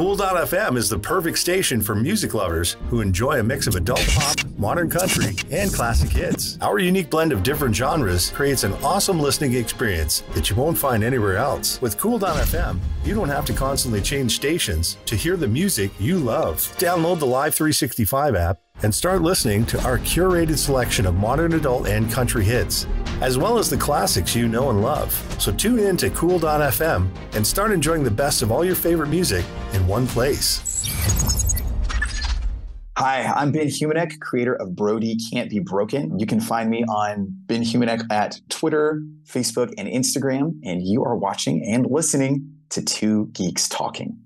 Cool.fm is the perfect station for music lovers who enjoy a mix of adult pop, modern country, and classic hits. Our unique blend of different genres creates an awesome listening experience that you won't find anywhere else. With Cool.fm, you don't have to constantly change stations to hear the music you love. Download the Live 365 app and start listening to our curated selection of modern adult and country hits, as well as the classics you know and love. So tune in to Cool.fm and start enjoying the best of all your favorite music in one place. Hi, I'm Ben Humeniuk, creator of BRO-D Can't Be Broken. You can find me on Ben Humeniuk at Twitter, Facebook, and Instagram. And you are watching and listening to Two Geeks Talking.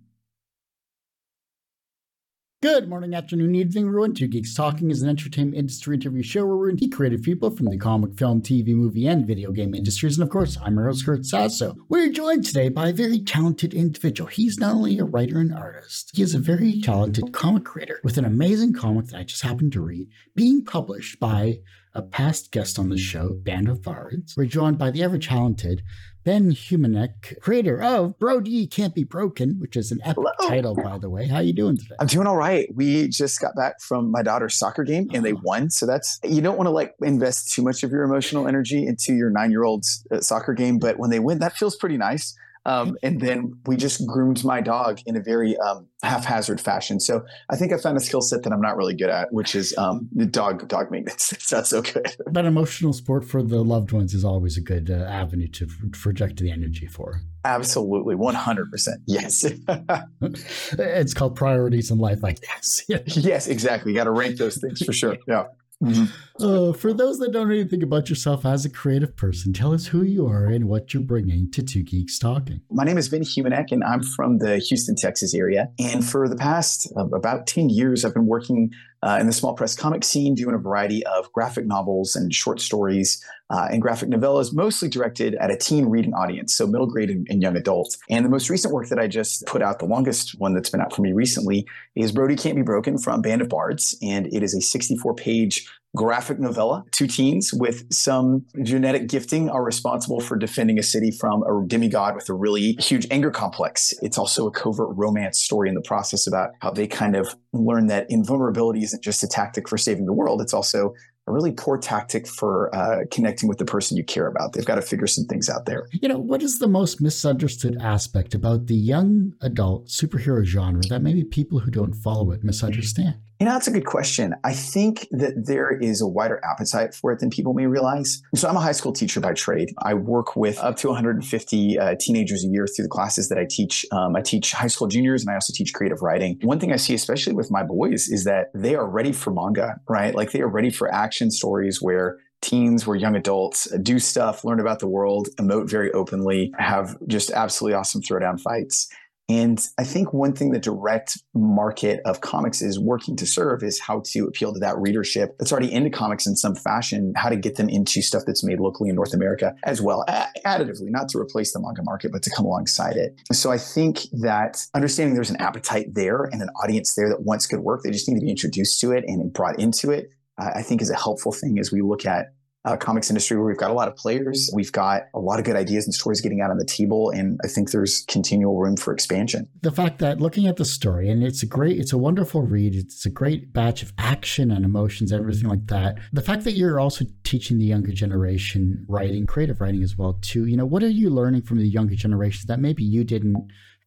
Good morning, afternoon, evening, everyone. Two Geeks Talking is an entertainment industry interview show where we interview creative people from the comic, film, TV, movie, and video game industries. And of course, I'm your host, Kurt Sasso. We're joined today by a very talented individual. He's not only a writer and artist, he is a very talented comic creator with an amazing comic that I just happened to read, being published by a past guest on the show, Band of Bards. We're joined by the ever talented Ben Humeniuk, creator of BRO-D Can't Be Broken, which is an epic Hello. title, by the way. How are you doing today? I'm doing all right. We just got back from my daughter's soccer game and oh. they won. So that's, you don't want to like invest too much of your emotional energy into your nine year old's uh, soccer game. But when they win, that feels pretty nice. Um, and then we just groomed my dog in a very um, haphazard fashion. So I think I found a skill set that I'm not really good at, which is um, dog dog maintenance. it's not so good. But emotional support for the loved ones is always a good uh, avenue to project the energy for. Absolutely, 100%. Yes. it's called priorities in life like this. yes, exactly. You got to rank those things for sure. Yeah. Mm-hmm. Uh, for those that don't know anything about yourself as a creative person, tell us who you are and what you're bringing to Two Geeks Talking. My name is Vinny Humeniuk, and I'm from the Houston, Texas area. And for the past uh, about 10 years, I've been working uh, in the small press comic scene, doing a variety of graphic novels and short stories uh, and graphic novellas, mostly directed at a teen reading audience, so middle grade and, and, young adults. And the most recent work that I just put out, the longest one that's been out for me recently, is BRO-D Can't Be Broken from Band of Bards. And it is a 64 page graphic novella. Two teens with some genetic gifting are responsible for defending a city from a demigod with a really huge anger complex. It's also a covert romance story in the process about how they kind of learn that invulnerability isn't just a tactic for saving the world, it's also a really poor tactic for uh, connecting with the person you care about. They've got to figure some things out there. You know, what is the most misunderstood aspect about the young adult superhero genre that maybe people who don't follow it misunderstand? You know, that's a good question. I think that there is a wider appetite for it than people may realize. So, I'm a high school teacher by trade. I work with up to 150 uh, teenagers a year through the classes that I teach. Um, I teach high school juniors and I also teach creative writing. One thing I see, especially with my boys, is that they are ready for manga, right? Like they are ready for action stories where teens where young adults do stuff, learn about the world, emote very openly, have just absolutely awesome throwdown fights. And I think one thing the direct market of comics is working to serve is how to appeal to that readership that's already into comics in some fashion, how to get them into stuff that's made locally in North America as well, additively, not to replace the manga market, but to come alongside it. So I think that understanding there's an appetite there and an audience there that wants good work, they just need to be introduced to it and brought into it. I think is a helpful thing as we look at uh, comics industry where we've got a lot of players, we've got a lot of good ideas and stories getting out on the table, and I think there's continual room for expansion. The fact that looking at the story, and it's a great, it's a wonderful read, it's a great batch of action and emotions, everything like that. The fact that you're also teaching the younger generation writing, creative writing as well, too. You know, what are you learning from the younger generation that maybe you didn't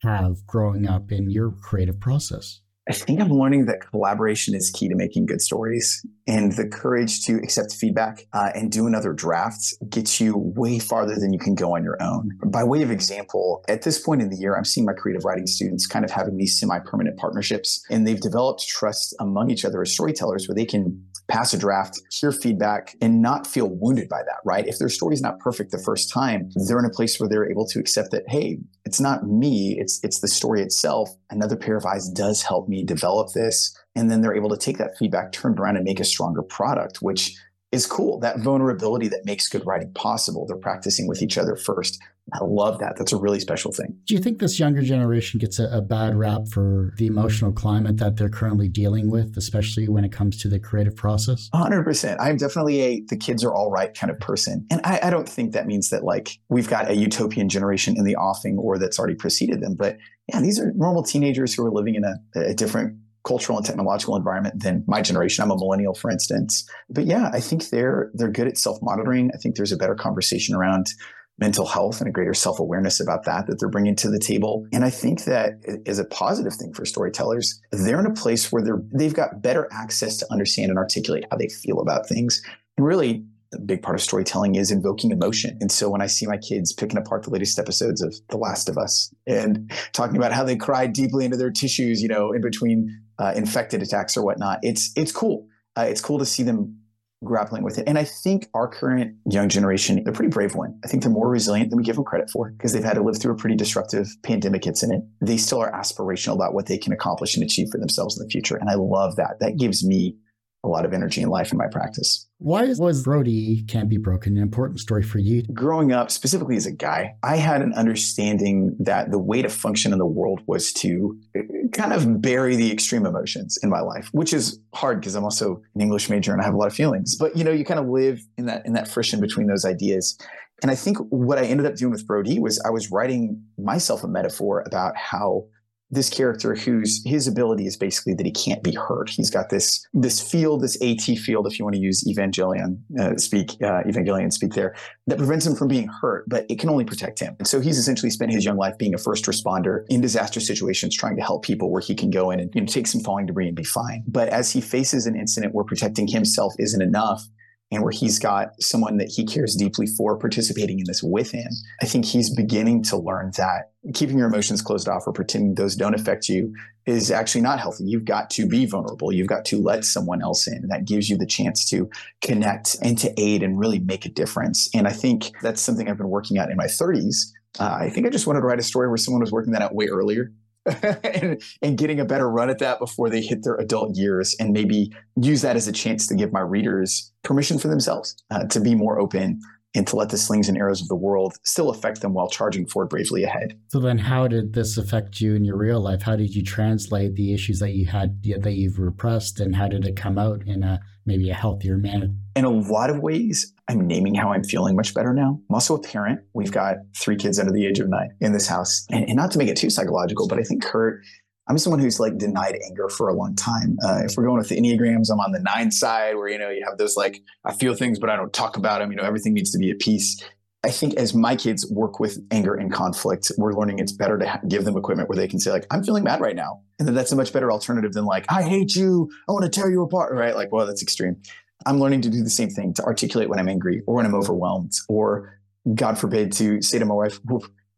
have growing up in your creative process? I think I'm learning that collaboration is key to making good stories, and the courage to accept feedback uh, and do another draft gets you way farther than you can go on your own. By way of example, at this point in the year, I'm seeing my creative writing students kind of having these semi-permanent partnerships, and they've developed trust among each other as storytellers, where they can pass a draft, hear feedback, and not feel wounded by that. Right? If their story's not perfect the first time, they're in a place where they're able to accept that, hey, it's not me, it's it's the story itself. Another pair of eyes does help me develop this. And then they're able to take that feedback, turn it around and make a stronger product, which is cool. That vulnerability that makes good writing possible. They're practicing with each other first. I love that. That's a really special thing. Do you think this younger generation gets a, a, bad rap for the emotional climate that they're currently dealing with, especially when it comes to the creative process? 100%. I'm definitely a the kids are all right kind of person. And I, I don't think that means that like we've got a utopian generation in the offing or that's already preceded them. But yeah, these are normal teenagers who are living in a, a different cultural and technological environment than my generation. I'm a millennial, for instance. But yeah, I think they're they're good at self-monitoring. I think there's a better conversation around mental health and a greater self-awareness about that that they're bringing to the table. And I think that is a positive thing for storytellers. They're in a place where they're they've got better access to understand and articulate how they feel about things. And really a big part of storytelling is invoking emotion. And so when I see my kids picking apart the latest episodes of The Last of Us and talking about how they cried deeply into their tissues, you know, in between uh, infected attacks or whatnot, it's it's cool. Uh, it's cool to see them grappling with it. And I think our current young generation, they're pretty brave one. I think they're more resilient than we give them credit for because they've had to live through a pretty disruptive pandemic incident. They still are aspirational about what they can accomplish and achieve for themselves in the future. And I love that. That gives me a lot of energy in life in my practice. Why was BRO-D Can't Be Broken an important story for you? Growing up, specifically as a guy, I had an understanding that the way to function in the world was to uh, kind of bury the extreme emotions in my life, which is hard because I'm also an English major and I have a lot of feelings. But you know, you kind of live in that in that friction between those ideas. And I think what I ended up doing with Brody was I was writing myself a metaphor about how this character whose his ability is basically that he can't be hurt. He's got this this field, this AT field, if you want to use Evangelion uh, speak, uh, Evangelion speak there, that prevents him from being hurt, but it can only protect him. And so he's essentially spent his young life being a first responder in disaster situations, trying to help people where he can go in and you know, take some falling debris and be fine. But as he faces an incident where protecting himself isn't enough, and where he's got someone that he cares deeply for participating in this with him, I think he's beginning to learn that keeping your emotions closed off or pretending those don't affect you is actually not healthy. You've got to be vulnerable. You've got to let someone else in. And that gives you the chance to connect and to aid and really make a difference. And I think that's something I've been working at in my 30s. Uh, I think I just wanted to write a story where someone was working that out way earlier and, and getting a better run at that before they hit their adult years and maybe use that as a chance to give my readers permission for themselves uh, to be more open and to let the slings and arrows of the world still affect them while charging forward bravely ahead. So then how did this affect you in your real life? How did you translate the issues that you had that you've repressed and how did it come out in a maybe a healthier man. In a lot of ways, I'm naming how I'm feeling much better now. I'm also a parent. We've got three kids under the age of nine in this house. And, and not to make it too psychological, but I think Kurt I'm someone who's like denied anger for a long time. Uh, if we're going with the Enneagrams, I'm on the nine side where, you know, you have those like, I feel things, but I don't talk about them. You know, everything needs to be at peace. I think as my kids work with anger and conflict, we're learning it's better to give them equipment where they can say, like, I'm feeling mad right now. And then that's a much better alternative than like, I hate you. I want to tear you apart. Right. Like, well, that's extreme. I'm learning to do the same thing to articulate when I'm angry or when I'm overwhelmed or God forbid to say to my wife,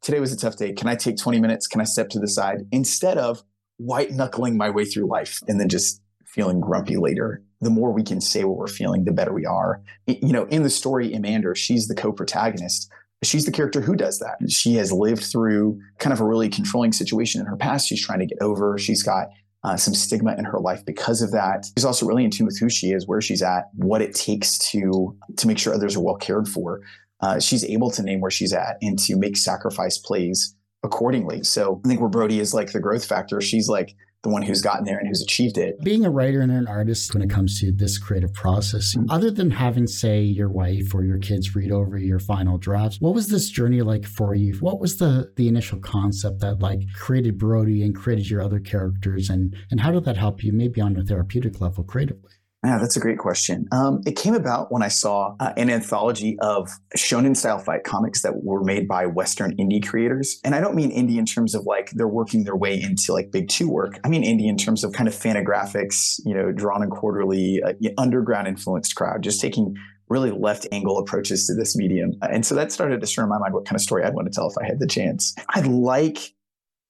today was a tough day. Can I take 20 minutes? Can I step to the side instead of white knuckling my way through life and then just feeling grumpy later. The more we can say what we're feeling, the better we are. You know, in the story, Amanda, she's the co-protagonist. She's the character who does that. She has lived through kind of a really controlling situation in her past. She's trying to get over. She's got uh, some stigma in her life because of that. She's also really in tune with who she is, where she's at, what it takes to to make sure others are well cared for. Uh, she's able to name where she's at and to make sacrifice plays accordingly. So I think where Brody is like the growth factor, she's like the one who's gotten there and who's achieved it. Being a writer and an artist when it comes to this creative process, mm-hmm. other than having, say, your wife or your kids read over your final drafts, what was this journey like for you? What was the the initial concept that like created Brody and created your other characters and and how did that help you maybe on a therapeutic level creatively? Yeah, that's a great question. Um, it came about when I saw uh, an anthology of shonen style fight comics that were made by Western indie creators. And I don't mean indie in terms of like they're working their way into like big two work. I mean indie in terms of kind of Fantagraphics, you know, drawn and quarterly, uh, underground influenced crowd, just taking really left angle approaches to this medium. And so that started to stir in my mind what kind of story I'd want to tell if I had the chance. I'd like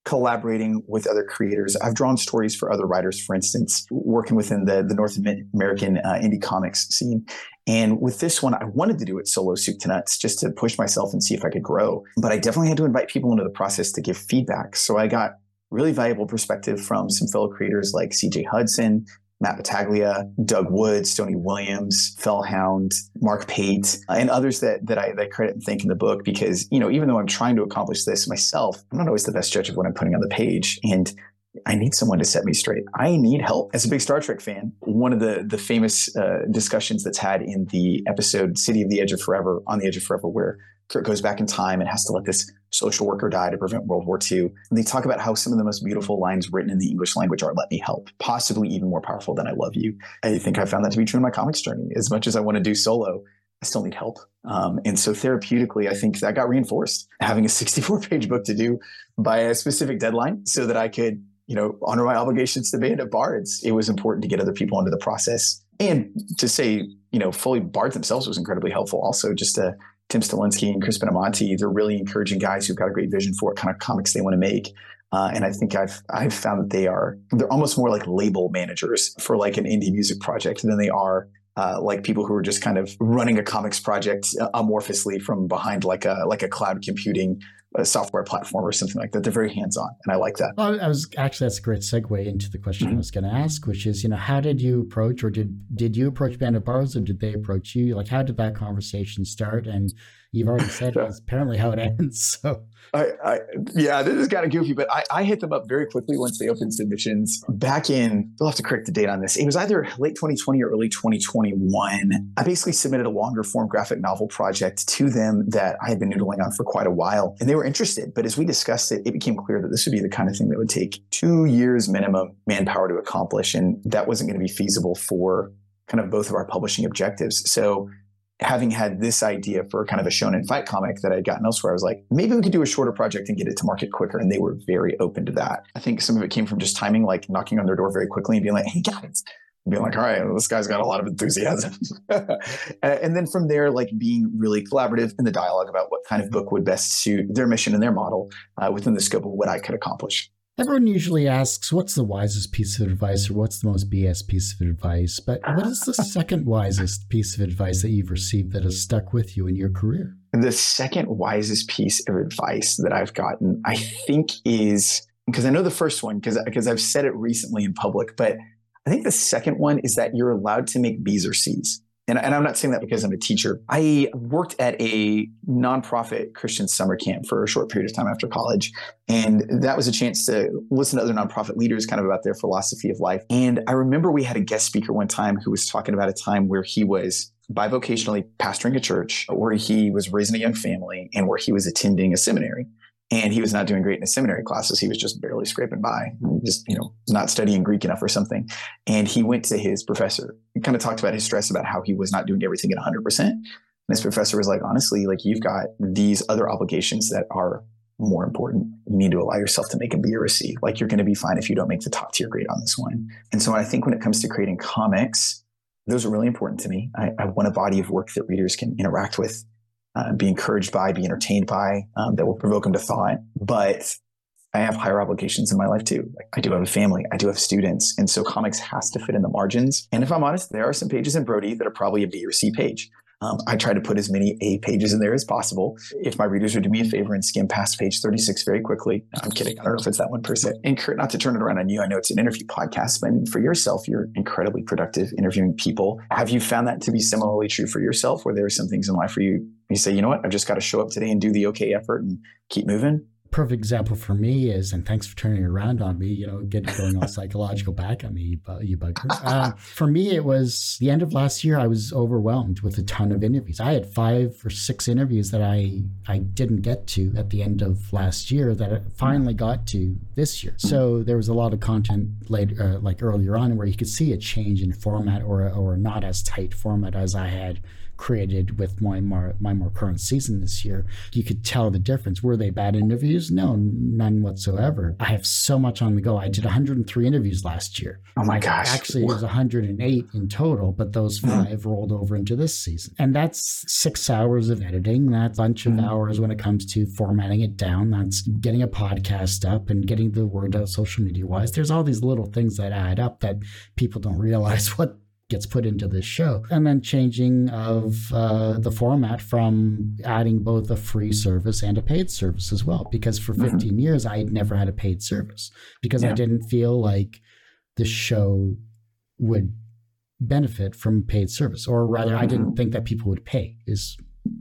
collaborating with other creators. I've drawn stories for other writers, for instance, working within the, the North American uh, indie comics scene. And with this one, I wanted to do it solo soup to nuts just to push myself and see if I could grow. But I definitely had to invite people into the process to give feedback. So I got really valuable perspective from some fellow creators like CJ Hudson, Matt Battaglia, Doug Wood, Stony Williams, Fellhound, Mark Pate, and others that that I, that credit and thank in the book because, you know, even though I'm trying to accomplish this myself, I'm not always the best judge of what I'm putting on the page. And I need someone to set me straight. I need help. As a big Star Trek fan, one of the the famous uh, discussions that's had in the episode "City of the Edge of Forever" on the Edge of Forever, where Kirk goes back in time and has to let this social worker die to prevent World War II. And they talk about how some of the most beautiful lines written in the English language are "Let me help," possibly even more powerful than "I love you." I think I found that to be true in my comics journey. As much as I want to do solo, I still need help. Um, and so therapeutically, I think that got reinforced having a 64 page book to do by a specific deadline so that I could you know, honor my obligations to Band of Bards. It was important to get other people into the process. And to say, you know, fully Bards themselves was incredibly helpful. Also, just to Tim Stolinski and Chris Benamati, they're really encouraging guys who've got a great vision for what kind of comics they want to make. Uh, and I think I've I've found that they are they're almost more like label managers for like an indie music project than they are uh, like people who are just kind of running a comics project uh, amorphously from behind like a like a cloud computing a software platform or something like that. They're very hands on, and I like that. Well, I was actually that's a great segue into the question mm-hmm. I was going to ask, which is, you know, how did you approach, or did did you approach Band of Bards, or did they approach you? Like, how did that conversation start? And you've already said it's apparently how it ends. So, I, I, yeah, this is kind of goofy, but I, I, hit them up very quickly once they opened submissions back in. They'll have to correct the date on this. It was either late 2020 or early 2021. I basically submitted a longer form graphic novel project to them that I had been noodling on for quite a while, and they were interested. But as we discussed it, it became clear that this would be the kind of thing that would take two years minimum manpower to accomplish, and that wasn't going to be feasible for kind of both of our publishing objectives. So having had this idea for kind of a shonen fight comic that I'd gotten elsewhere, I was like, maybe we could do a shorter project and get it to market quicker. And they were very open to that. I think some of it came from just timing, like knocking on their door very quickly and being like, hey guys, being like, all right, well, this guy's got a lot of enthusiasm. and then from there, like being really collaborative in the dialogue about what kind of book would best suit their mission and their model uh, within the scope of what I could accomplish. Everyone usually asks, what's the wisest piece of advice or what's the most BS piece of advice? But what is the second wisest piece of advice that you've received that has stuck with you in your career? The second wisest piece of advice that I've gotten, I think, is because I know the first one because because I've said it recently in public, but I think the second one is that you're allowed to make B's or C's and, and I'm not saying that because I'm a teacher. I worked at a nonprofit Christian summer camp for a short period of time after college. And that was a chance to listen to other nonprofit leaders kind of about their philosophy of life. And I remember we had a guest speaker one time who was talking about a time where he was bivocationally pastoring a church, where he was raising a young family, and where he was attending a seminary and he was not doing great in his seminary classes. He was just barely scraping by, just you know, not studying Greek enough or something. And he went to his professor. He kind of talked about his stress about how he was not doing everything at 100. percent And his professor was like, honestly, like you've got these other obligations that are more important. You need to allow yourself to make a B or a C. Like you're going to be fine if you don't make the top tier grade on this one. And so I think when it comes to creating comics, those are really important to me. I, I want a body of work that readers can interact with uh, be encouraged by, be entertained by, um, that will provoke them to thought. But I have higher obligations in my life too. Like I do have a family, I do have students. And so comics has to fit in the margins. And if I'm honest, there are some pages in Brody that are probably a B or C page. Um, I try to put as many A pages in there as possible. If my readers would do me a favor and skim past page 36 very quickly, I'm kidding. I don't know if it's that one person. And not to turn it around on you, I know it's an interview podcast, but for yourself, you're incredibly productive interviewing people. Have you found that to be similarly true for yourself, where there are some things in life where you, you say, you know what, I've just got to show up today and do the okay effort and keep moving? perfect example for me is, and thanks for turning around on me, you know, getting going all psychological back on me, you, you bugger. Uh, for me, it was the end of last year. I was overwhelmed with a ton of interviews. I had five or six interviews that I I didn't get to at the end of last year that I finally got to this year. So there was a lot of content later, uh, like earlier on, where you could see a change in format or or not as tight format as I had created with my more my more current season this year, you could tell the difference. Were they bad interviews? No, none whatsoever. I have so much on the go. I did 103 interviews last year. Oh my gosh! Actually, it was 108 in total, but those hmm. five mm. rolled over into this season, and that's six hours of editing. That's a bunch of mm. hours when it comes to formatting it down. That's getting a podcast up and getting the word out social media wise. There's all these little things that add up that people don't realize what gets put into this show. And then changing of uh, the format from adding both a free service and a paid service as well. Because for mm-hmm. 15 mm-hmm. years, I had never had a paid service because yeah. I didn't feel like the show would benefit from paid service, or rather, I didn't think that people would pay. Is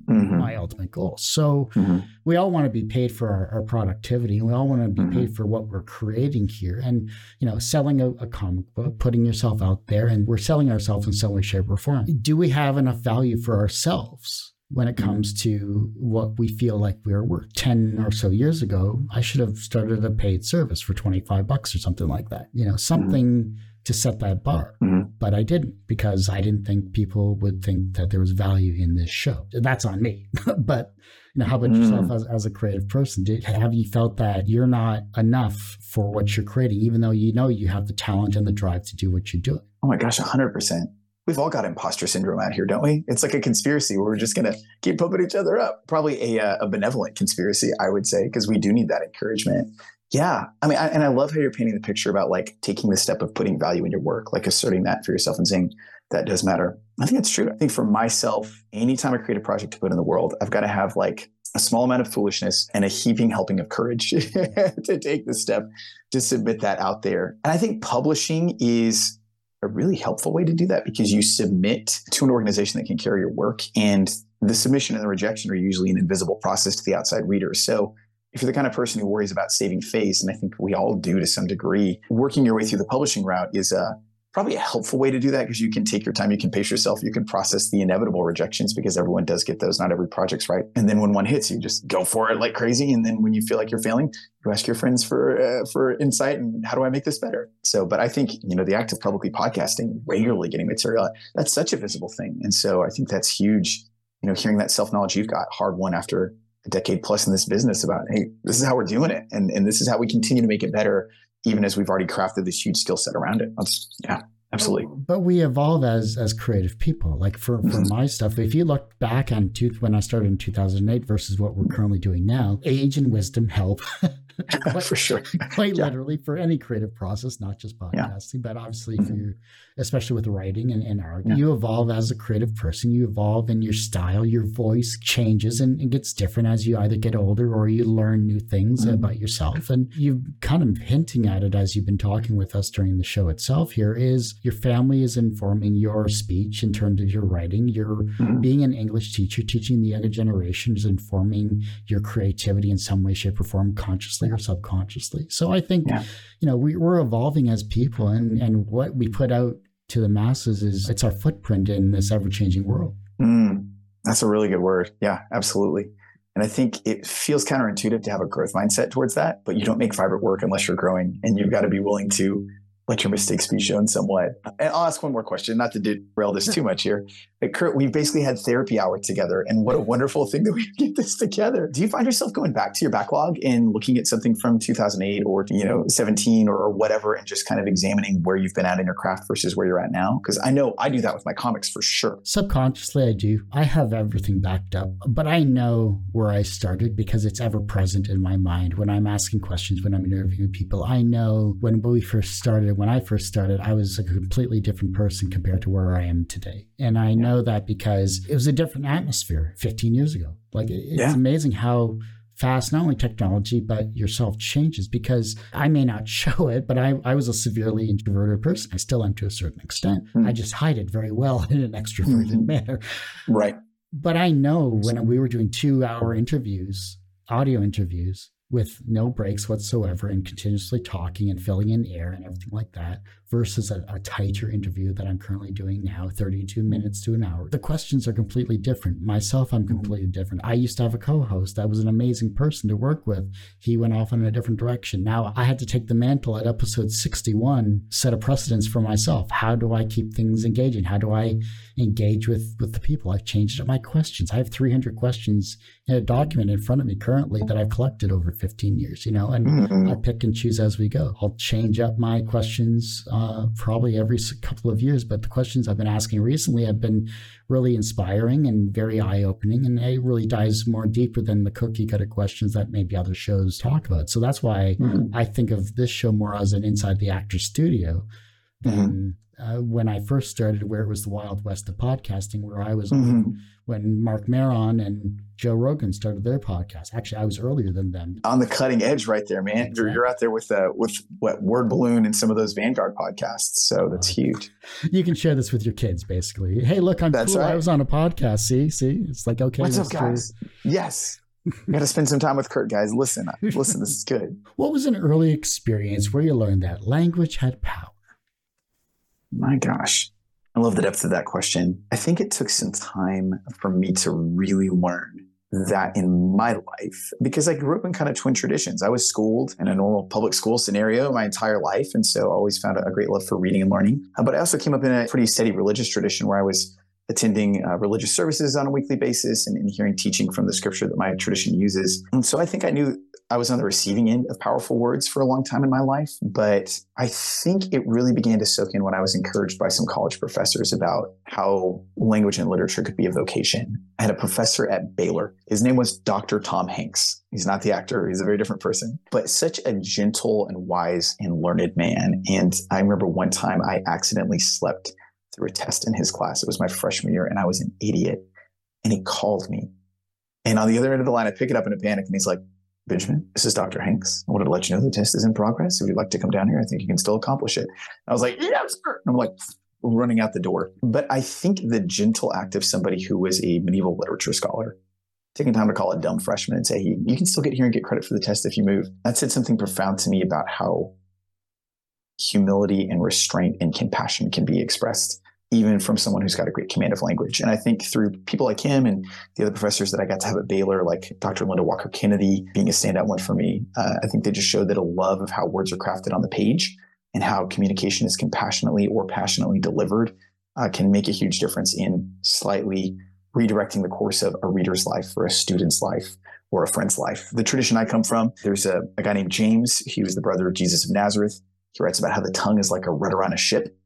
Mhm. my ultimate goal. So Mhm. we all want to be paid for our, our productivity. We all want to be Mhm. paid for what we're creating here. And, you know, selling a, a comic book, putting yourself out there, and we're selling ourselves in some way, shape, or form. Do we have enough value for ourselves? When it comes to what we feel like we're worth 10 or so years ago, I should have started a paid service for 25 bucks or something like that. You know, something to set that bar Mhm. but I didn't because I didn't think people would think that there was value in this show. That's on me. but you know, how about yourself as, as a creative person? Did, have you felt that you're not enough for what you're creating, even though you know you have the talent and the drive to do what you're doing? Oh my gosh, 100%. We've all got imposter syndrome out here, don't we? It's like a conspiracy where we're just going to keep pumping each other up. Probably a, uh, a benevolent conspiracy, I would say, because we do need that encouragement. Yeah. I mean, I, and I love how you're painting the picture about like taking the step of putting value in your work, like asserting that for yourself and saying that does matter. I think it's true. I think for myself, anytime I create a project to put in the world, I've got to have like a small amount of foolishness and a heaping helping of courage to take the step to submit that out there. And I think publishing is a really helpful way to do that because you submit to an organization that can carry your work and the submission and the rejection are usually an invisible process to the outside reader. So if you're the kind of person who worries about saving face, and I think we all do to some degree, working your way through the publishing route is a probably a helpful way to do that because you can take your time, you can pace yourself, you can process the inevitable rejections because everyone does get those. Not every project's right. And then when one hits, you just go for it like crazy. And then when you feel like you're failing, you ask your friends for uh, for insight and how do I make this better? So, but I think you know the act of publicly podcasting, regularly getting material, that's such a visible thing. And so I think that's huge. You know, hearing that self knowledge you've got hard won after a decade plus in this business about hey, this is how we're doing it, and and this is how we continue to make it better, even as we've already crafted this huge skill set around it. That's, yeah. Absolutely. But we evolve as as creative people. Like for, for mm-hmm. my stuff, if you look back on two, when I started in 2008 versus what we're currently doing now, age and wisdom help. quite, for sure. quite Yeah. literally for any creative process, not just Yeah. podcasting, but obviously Mhm. for your, especially with writing and, and art. Yeah. You evolve as a creative person. You evolve in your style. Your voice changes and, and gets different as you either get older or you learn new things Mhm. about yourself. And you kind of hinting at it as you've been talking with us during the show itself here is your family is informing your speech in terms of your writing. Your Mhm. being an English teacher, teaching the younger generation is informing your creativity in some way, shape, or form, consciously or subconsciously. So I think, Yeah. you know, we, we're evolving as people, and and what we put out to the masses is it's our footprint in this ever changing world. Mm, that's a really good word. Yeah, absolutely. And I think it feels counterintuitive to have a growth mindset towards that, but you don't make vibrant work unless you're growing and you've got to be willing to let your mistakes be shown somewhat. And I'll ask one more question, not to derail this too much here. But Kurt, we've basically had therapy hour together, and what a wonderful thing that we get this together. Do you find yourself going back to your backlog and looking at something from 2008 or you know 17 or, or whatever, and just kind of examining where you've been at in your craft versus where you're at now? Because I know I do that with my comics for sure. Subconsciously, I do. I have everything backed up, but I know where I started because it's ever present in my mind when I'm asking questions, when I'm interviewing people. I know when we first started, when I first started, I was a completely different person compared to where I am today. And I know that because it was a different atmosphere 15 years ago. Like, it's Yeah. amazing how fast not only technology but yourself changes because i may not show it but i, I was a severely introverted person i still am to a certain extent Hmm. i just hide it very well in an extroverted Mhm. manner Right. but I know when we were doing two hour interviews, audio interviews with no breaks whatsoever and continuously talking and filling in air and everything like that versus a, a tighter interview that I'm currently doing now, 32 minutes to an hour. The questions are completely different. Myself, I'm completely different. I used to have a co host that was an amazing person to work with. He went off in a different direction. Now I had to take the mantle at episode 61, set a precedence for myself. How do I keep things engaging? How do I engage with with the people. I've changed up my questions. I have 300 questions in a document in front of me currently that I've collected over 15 years, you know, and Mhm. I pick and choose as we go. I'll change up my questions uh, probably every couple of years, but the questions I've been asking recently have been really inspiring and very eye opening, and it really dives more deeper than the cookie cutter questions that maybe other shows talk about. So that's why Mhm. I think of this show more as an inside the actor studio than uh, when I first started, where it was the wild west of podcasting, where I was mm-hmm. When Marc Maron and Joe Rogan started their podcast. Actually, I was earlier than them. On the cutting edge, right there, man. Exactly. You're, you're out there with uh, with what Word Balloon and some of those Vanguard podcasts. So that's huge. You can share this with your kids, basically. Hey, look, I'm that's cool. Right. I was on a podcast. See, see, it's like okay. What's up, guys? True. Yes. got to spend some time with Kurt, guys. Listen, listen, this is good. What was an early experience where you learned that language had power? My gosh. I love the depth of that question. I think it took some time for me to really learn that in my life because I grew up in kind of twin traditions. I was schooled in a normal public school scenario my entire life. And so I always found a great love for reading and learning. But I also came up in a pretty steady religious tradition where I was attending uh, religious services on a weekly basis and, and, hearing teaching from the scripture that my tradition uses. And so I think I knew I was on the receiving end of powerful words for a long time in my life, but I think it really began to soak in when I was encouraged by some college professors about how language and literature could be a vocation. I had a professor at Baylor. His name was Dr. Tom Hanks. He's not the actor, he's a very different person, but such a gentle and wise and learned man. And I remember one time I accidentally slept through a test in his class. It was my freshman year, and I was an idiot. And he called me. And on the other end of the line, I pick it up in a panic, and he's like, Benjamin, this is Dr. Hanks. I wanted to let you know the test is in progress. If you'd like to come down here, I think you can still accomplish it. I was like, yes, sir. I'm like running out the door. But I think the gentle act of somebody who was a medieval literature scholar, taking time to call a dumb freshman and say, hey, you can still get here and get credit for the test if you move. That said something profound to me about how humility and restraint and compassion can be expressed even from someone who's got a great command of language. And I think through people like him and the other professors that I got to have at Baylor, like Dr. Linda Walker Kennedy being a standout one for me, uh, I think they just showed that a love of how words are crafted on the page and how communication is compassionately or passionately delivered uh, can make a huge difference in slightly redirecting the course of a reader's life or a student's life or a friend's life. The tradition I come from, there's a, a guy named James. He was the brother of Jesus of Nazareth. He writes about how the tongue is like a rudder on a ship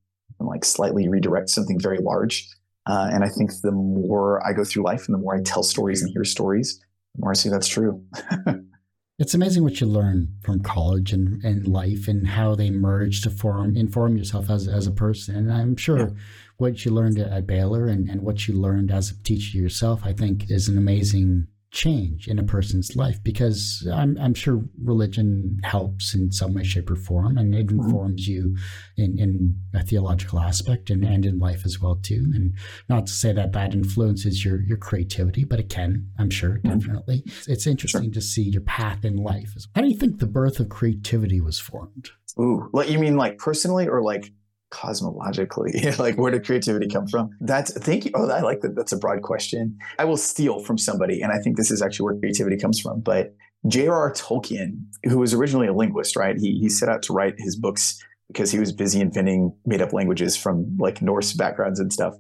and like slightly redirect something very large. Uh, and I think the more I go through life and the more I tell stories and hear stories, the more I see that's true. it's amazing what you learn from college and, and life and how they merge to form inform yourself as, as a person. And I'm sure yeah. what you learned at Baylor and, and what you learned as a teacher yourself, I think is an amazing change in a person's life because I'm, I'm sure religion helps in some way, shape, or form, and it mm-hmm. informs you in, in a theological aspect and, and in life as well too. And not to say that that influences your your creativity, but it can, I'm sure, mm-hmm. definitely. It's interesting sure. to see your path in life. How do you think the birth of creativity was formed? Ooh, like you mean like personally or like cosmologically like where did creativity come from? That's thank you. Oh i like that. That's a broad question. I will steal from somebody and i think this is actually where creativity comes from but j.r.r tolkien who was originally a linguist right he, he set out to write his books because he was busy inventing made up languages from like norse backgrounds and stuff.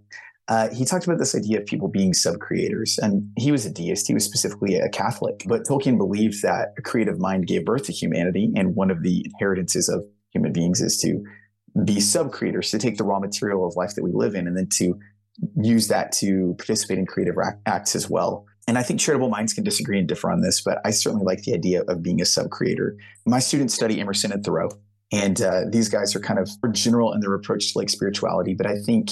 Uh, he talked about this idea of people being sub-creators and he was a deist. He was specifically a catholic but tolkien believed that a creative mind gave birth to humanity and one of the inheritances of human beings is to be sub creators to take the raw material of life that we live in and then to use that to participate in creative acts as well. And I think charitable minds can disagree and differ on this, but I certainly like the idea of being a sub creator. My students study Emerson and Thoreau, and uh, these guys are kind of general in their approach to like spirituality, but I think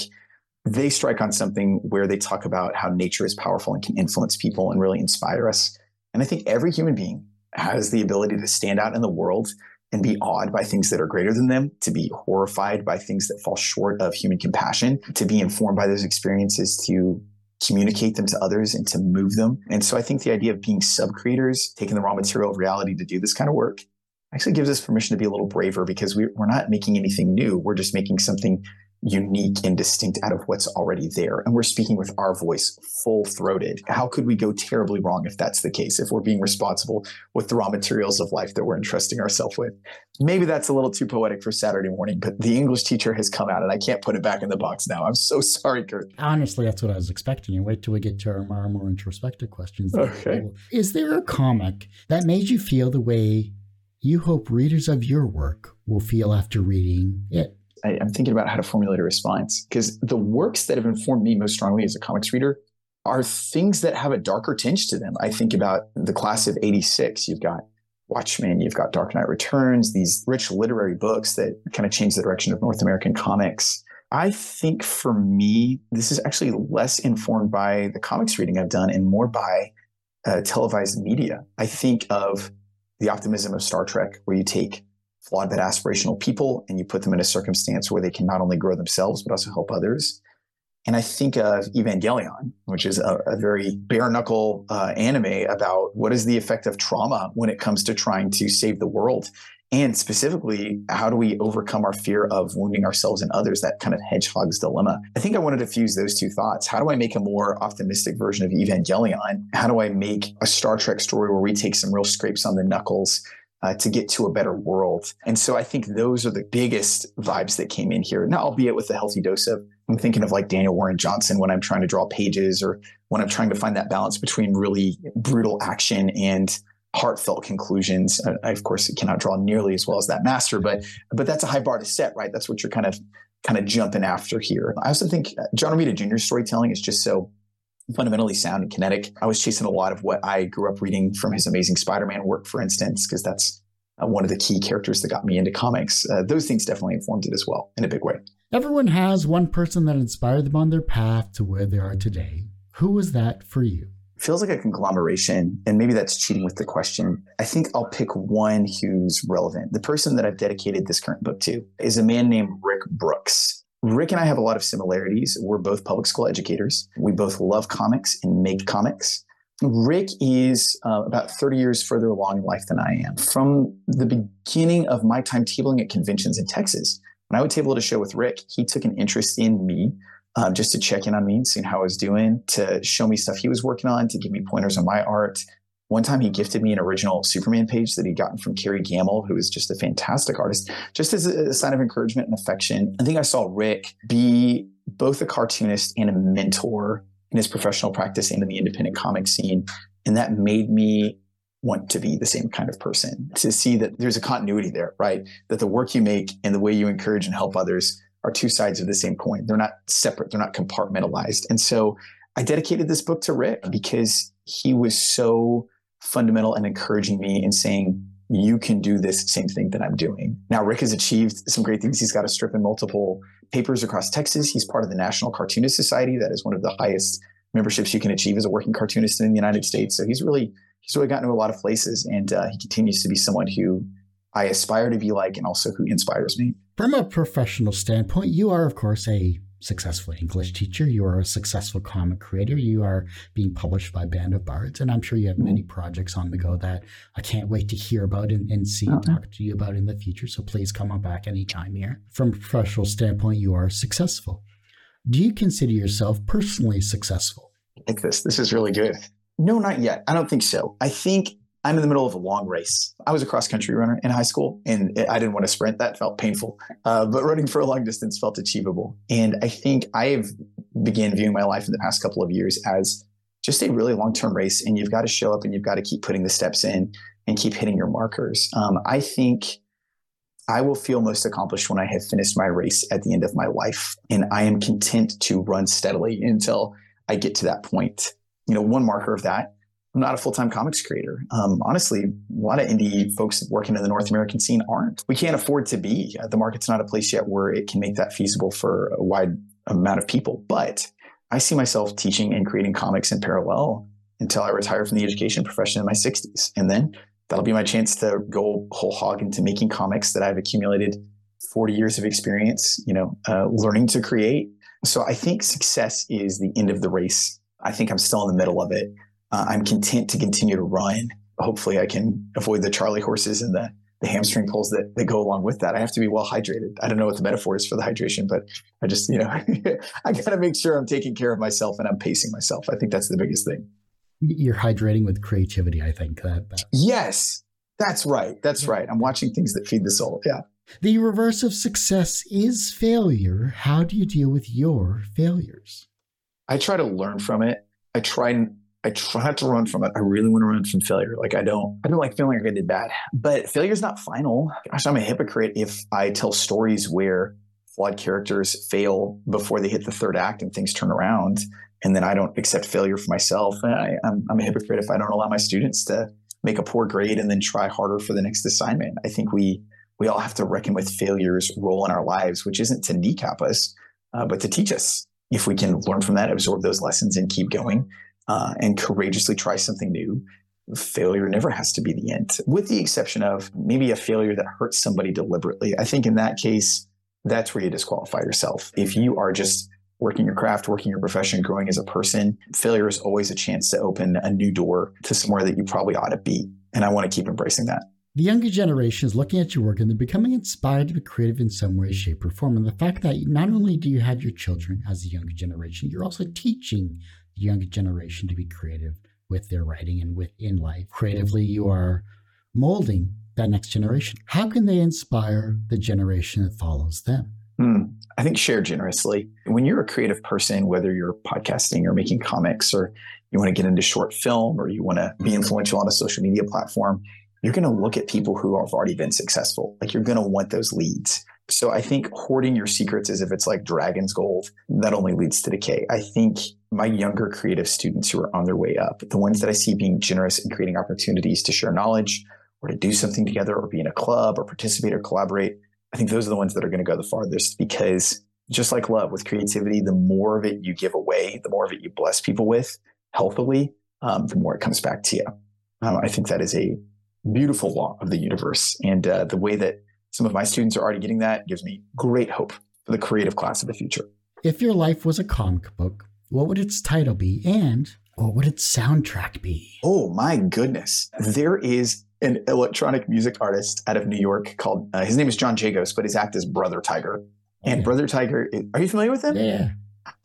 they strike on something where they talk about how nature is powerful and can influence people and really inspire us. And I think every human being has the ability to stand out in the world and be awed by things that are greater than them, to be horrified by things that fall short of human compassion, to be informed by those experiences, to communicate them to others and to move them. And so I think the idea of being sub creators, taking the raw material of reality to do this kind of work, actually gives us permission to be a little braver because we, are not making anything new. We're just making something unique and distinct out of what's already there. And we're speaking with our voice full throated. How could we go terribly wrong if that's the case, if we're being responsible with the raw materials of life that we're entrusting ourselves with? Maybe that's a little too poetic for Saturday morning, but the English teacher has come out and I can't put it back in the box now. I'm so sorry, Kurt. Honestly, that's what I was expecting. You wait till we get to our more, more introspective questions. Okay. Is there a comic that made you feel the way you hope readers of your work will feel after reading it? I, am thinking about how to formulate a response because the works that have informed me most strongly as a comics reader are things that have a darker tinge to them. I think about the class of 86. You've got Watchmen, you've got Dark Knight Returns, these rich literary books that kind of change the direction of North American comics. I think for me, this is actually less informed by the comics reading I've done and more by uh, televised media. I think of the optimism of Star Trek, where you take flawed but aspirational people and you put them in a circumstance where they can not only grow themselves but also help others. And I think of Evangelion, which is a, a very bare knuckle uh, anime about what is the effect of trauma when it comes to trying to save the world. And specifically, how do we overcome our fear of wounding ourselves and others? That kind of hedgehog's dilemma. I think I wanted to fuse those two thoughts. How do I make a more optimistic version of Evangelion? How do I make a Star Trek story where we take some real scrapes on the knuckles uh, to get to a better world. And so I think those are the biggest vibes that came in here. Now, albeit with a healthy dose of, I'm thinking of like Daniel Warren Johnson when I'm trying to draw pages or when I'm trying to find that balance between really brutal action and heartfelt conclusions. I, of course, cannot draw nearly as well as that master, but but that's a high bar to set, right? That's what you're kind of kind of jumping after here. I also think John Romita Jr. storytelling is just so fundamentally sound and kinetic. I was chasing a lot of what I grew up reading from his amazing Spider-Man work, for instance, because that's uh, one of the key characters that got me into comics. Uh, those things definitely informed it as well in a big way. Everyone has one person that inspired them on their path to where they are today. Who was that for you? feels like a conglomeration, and maybe that's cheating with the question. I think I'll pick one who's relevant. The person that I've dedicated this current book to is a man named Rick Brooks. Rick and I have a lot of similarities. We're both public school educators. We both love comics and make comics. Rick is uh, about 30 years further along in life than I am. From the beginning of my time tabling at conventions in Texas, when I would table at a show with Rick, he took an interest in me um, just to check in on me and seeing how I was doing, to show me stuff he was working on, to give me pointers on my art, one time he gifted me an original Superman page that he'd gotten from Kerry Gammill, who is just a fantastic artist, just as a sign of encouragement and affection. I think I saw Rick be both a cartoonist and a mentor in his professional practice and in the independent comic scene. And that made me want to be the same kind of person, to see that there's a continuity there, right? That the work you make and the way you encourage and help others are two sides of the same coin. They're not separate, they're not compartmentalized. And so I dedicated this book to Rick because he was so fundamental and encouraging me and saying, you can do this same thing that I'm doing. Now, Rick has achieved some great things. He's got a strip in multiple papers across Texas. He's part of the National Cartoonist Society. That is one of the highest memberships you can achieve as a working cartoonist in the United States. So he's really he's really gotten to a lot of places, and uh, he continues to be someone who I aspire to be like, and also who inspires me. From a professional standpoint, you are, of course, a successful English teacher. You are a successful comic creator. You are being published by Band of Bards. And I'm sure you have mm-hmm. many projects on the go that I can't wait to hear about and, and see and uh-huh. talk to you about in the future. So please come on back anytime here. From a professional standpoint, you are successful. Do you consider yourself personally successful? I like this. This is really good. No, not yet. I don't think so. I think I'm in the middle of a long race. I was a cross country runner in high school and I didn't want to sprint. That felt painful. Uh, but running for a long distance felt achievable. And I think I have began viewing my life in the past couple of years as just a really long term race. And you've got to show up and you've got to keep putting the steps in and keep hitting your markers. Um, I think I will feel most accomplished when I have finished my race at the end of my life. And I am content to run steadily until I get to that point. You know, one marker of that I'm not a full time comics creator. Um, honestly, a lot of indie folks working in the North American scene aren't. We can't afford to be. Uh, the market's not a place yet where it can make that feasible for a wide amount of people. But I see myself teaching and creating comics in parallel until I retire from the education profession in my 60s. And then that'll be my chance to go whole hog into making comics that I've accumulated 40 years of experience, you know, uh, learning to create. So I think success is the end of the race. I think I'm still in the middle of it uh, I'm content to continue to run. Hopefully, I can avoid the Charlie horses and the, the hamstring pulls that, that go along with that. I have to be well hydrated. I don't know what the metaphor is for the hydration, but I just, you know, I got to make sure I'm taking care of myself and I'm pacing myself. I think that's the biggest thing. You're hydrating with creativity, I think. That, that. Yes, that's right. That's right. I'm watching things that feed the soul. Yeah. The reverse of success is failure. How do you deal with your failures? I try to learn from it. I try I try not to run from it. I really want to run from failure. Like I don't, I don't like feeling like I did bad. But failure is not final. Gosh, I'm a hypocrite if I tell stories where flawed characters fail before they hit the third act and things turn around, and then I don't accept failure for myself. I, I'm, I'm a hypocrite if I don't allow my students to make a poor grade and then try harder for the next assignment. I think we we all have to reckon with failure's role in our lives, which isn't to kneecap us, uh, but to teach us. If we can learn from that, absorb those lessons, and keep going, uh, and courageously try something new, failure never has to be the end, with the exception of maybe a failure that hurts somebody deliberately. I think in that case, that's where you disqualify yourself. If you are just working your craft, working your profession, growing as a person, failure is always a chance to open a new door to somewhere that you probably ought to be. And I want to keep embracing that. The younger generation is looking at your work and they're becoming inspired to be creative in some way, shape, or form. And the fact that not only do you have your children as a younger generation, you're also teaching the younger generation to be creative with their writing and within life. Creatively, you are molding that next generation. How can they inspire the generation that follows them? Hmm. I think share generously. When you're a creative person, whether you're podcasting or making comics or you want to get into short film or you want to be influential on a social media platform, you're going to look at people who have already been successful. Like you're going to want those leads. So I think hoarding your secrets as if it's like dragon's gold, that only leads to decay. I think my younger creative students who are on their way up, the ones that I see being generous and creating opportunities to share knowledge or to do something together or be in a club or participate or collaborate, I think those are the ones that are going to go the farthest because just like love with creativity, the more of it you give away, the more of it you bless people with healthily, um, the more it comes back to you. Um, I think that is a beautiful law of the universe. And uh, the way that some of my students are already getting that It gives me great hope for the creative class of the future. If your life was a comic book, what would its title be? And what would its soundtrack be? Oh my goodness. There is an electronic music artist out of New York called, uh, his name is John Jagos, but his act is Brother Tiger. And yeah. Brother Tiger, are you familiar with him? Yeah.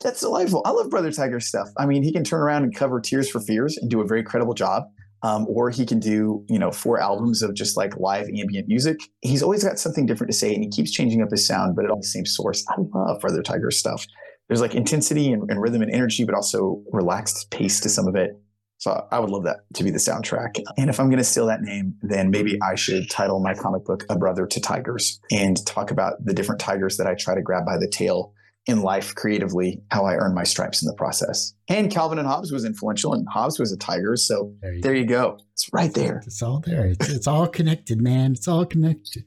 That's delightful. I love Brother Tiger stuff. I mean, he can turn around and cover Tears for Fears and do a very credible job. Um, or he can do, you know, four albums of just like live ambient music. He's always got something different to say and he keeps changing up his sound, but at all the same source. I love Brother Tiger stuff. There's like intensity and, and rhythm and energy, but also relaxed pace to some of it. So I would love that to be the soundtrack. And if I'm going to steal that name, then maybe I should title my comic book A Brother to Tigers and talk about the different tigers that I try to grab by the tail in life creatively, how I earn my stripes in the process. And Calvin and Hobbes was influential, and Hobbes was a tiger. So there you, there you go. It's right there. It's all there. It's, it's all connected, man. It's all connected.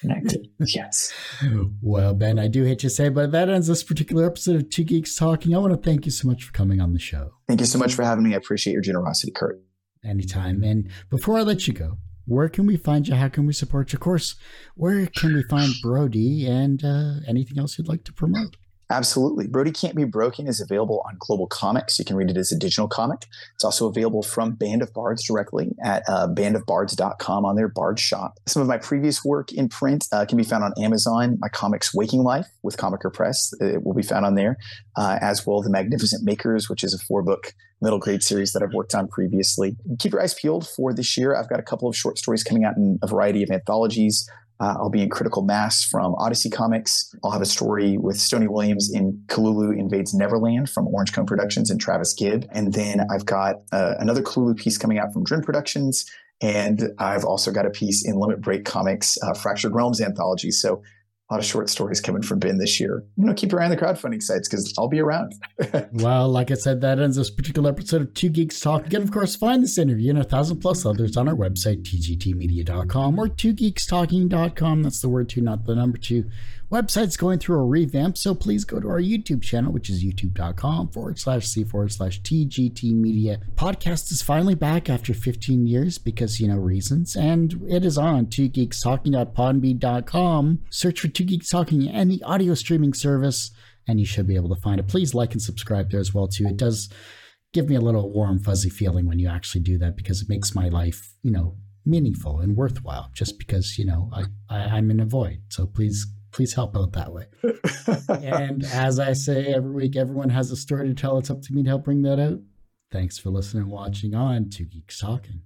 Connected. yes. Well, Ben, I do hate to say, but that ends this particular episode of Two Geeks Talking. I want to thank you so much for coming on the show. Thank you so much for having me. I appreciate your generosity, Kurt. Anytime. And before I let you go, where can we find you? How can we support your course, where can we find BRO-D and uh, anything else you'd like to promote? Absolutely. BRO-D Can't Be Broken is available on GlobalComix. You can read it as a digital comic. It's also available from Band of Bards directly at uh, bandofbards.com on their Bard shop. Some of my previous work in print uh, can be found on Amazon. My comics Waking Life with Comiker Press it will be found on there, uh, as well The Magnificent Makers, which is a four book middle grade series that I've worked on previously. Keep your eyes peeled for this year. I've got a couple of short stories coming out in a variety of anthologies. Uh, I'll be in Critical Mass from Odyssey Comics. I'll have a story with Stony Williams in Kalulu Invades Neverland from Orange Cone Productions and Travis Gibb. And then I've got uh, another Kalulu piece coming out from Drin Productions. And I've also got a piece in Limit Break Comics, uh, Fractured Realms anthology. So a lot of short stories coming from Ben this year. You know, keep your eye on the crowdfunding sites because I'll be around. well, like I said, that ends this particular episode of Two Geeks Talk. Again, of course, find this interview and a thousand plus others on our website, tgtmedia.com or twogeekstalking.com. That's the word two, not the number two website's going through a revamp, so please go to our YouTube channel, which is youtube.com forward slash C forward slash TGT Media. Podcast is finally back after 15 years because, you know, reasons, and it is on two geeks talking.podbean.com. Search for Two Geeks Talking any audio streaming service, and you should be able to find it. Please like and subscribe there as well, too. It does give me a little warm, fuzzy feeling when you actually do that because it makes my life, you know, meaningful and worthwhile just because, you know, I, I, I'm in a void. So please please help out that way. and as I say every week, everyone has a story to tell. It's up to me to help bring that out. Thanks for listening and watching on Two Geeks Talking.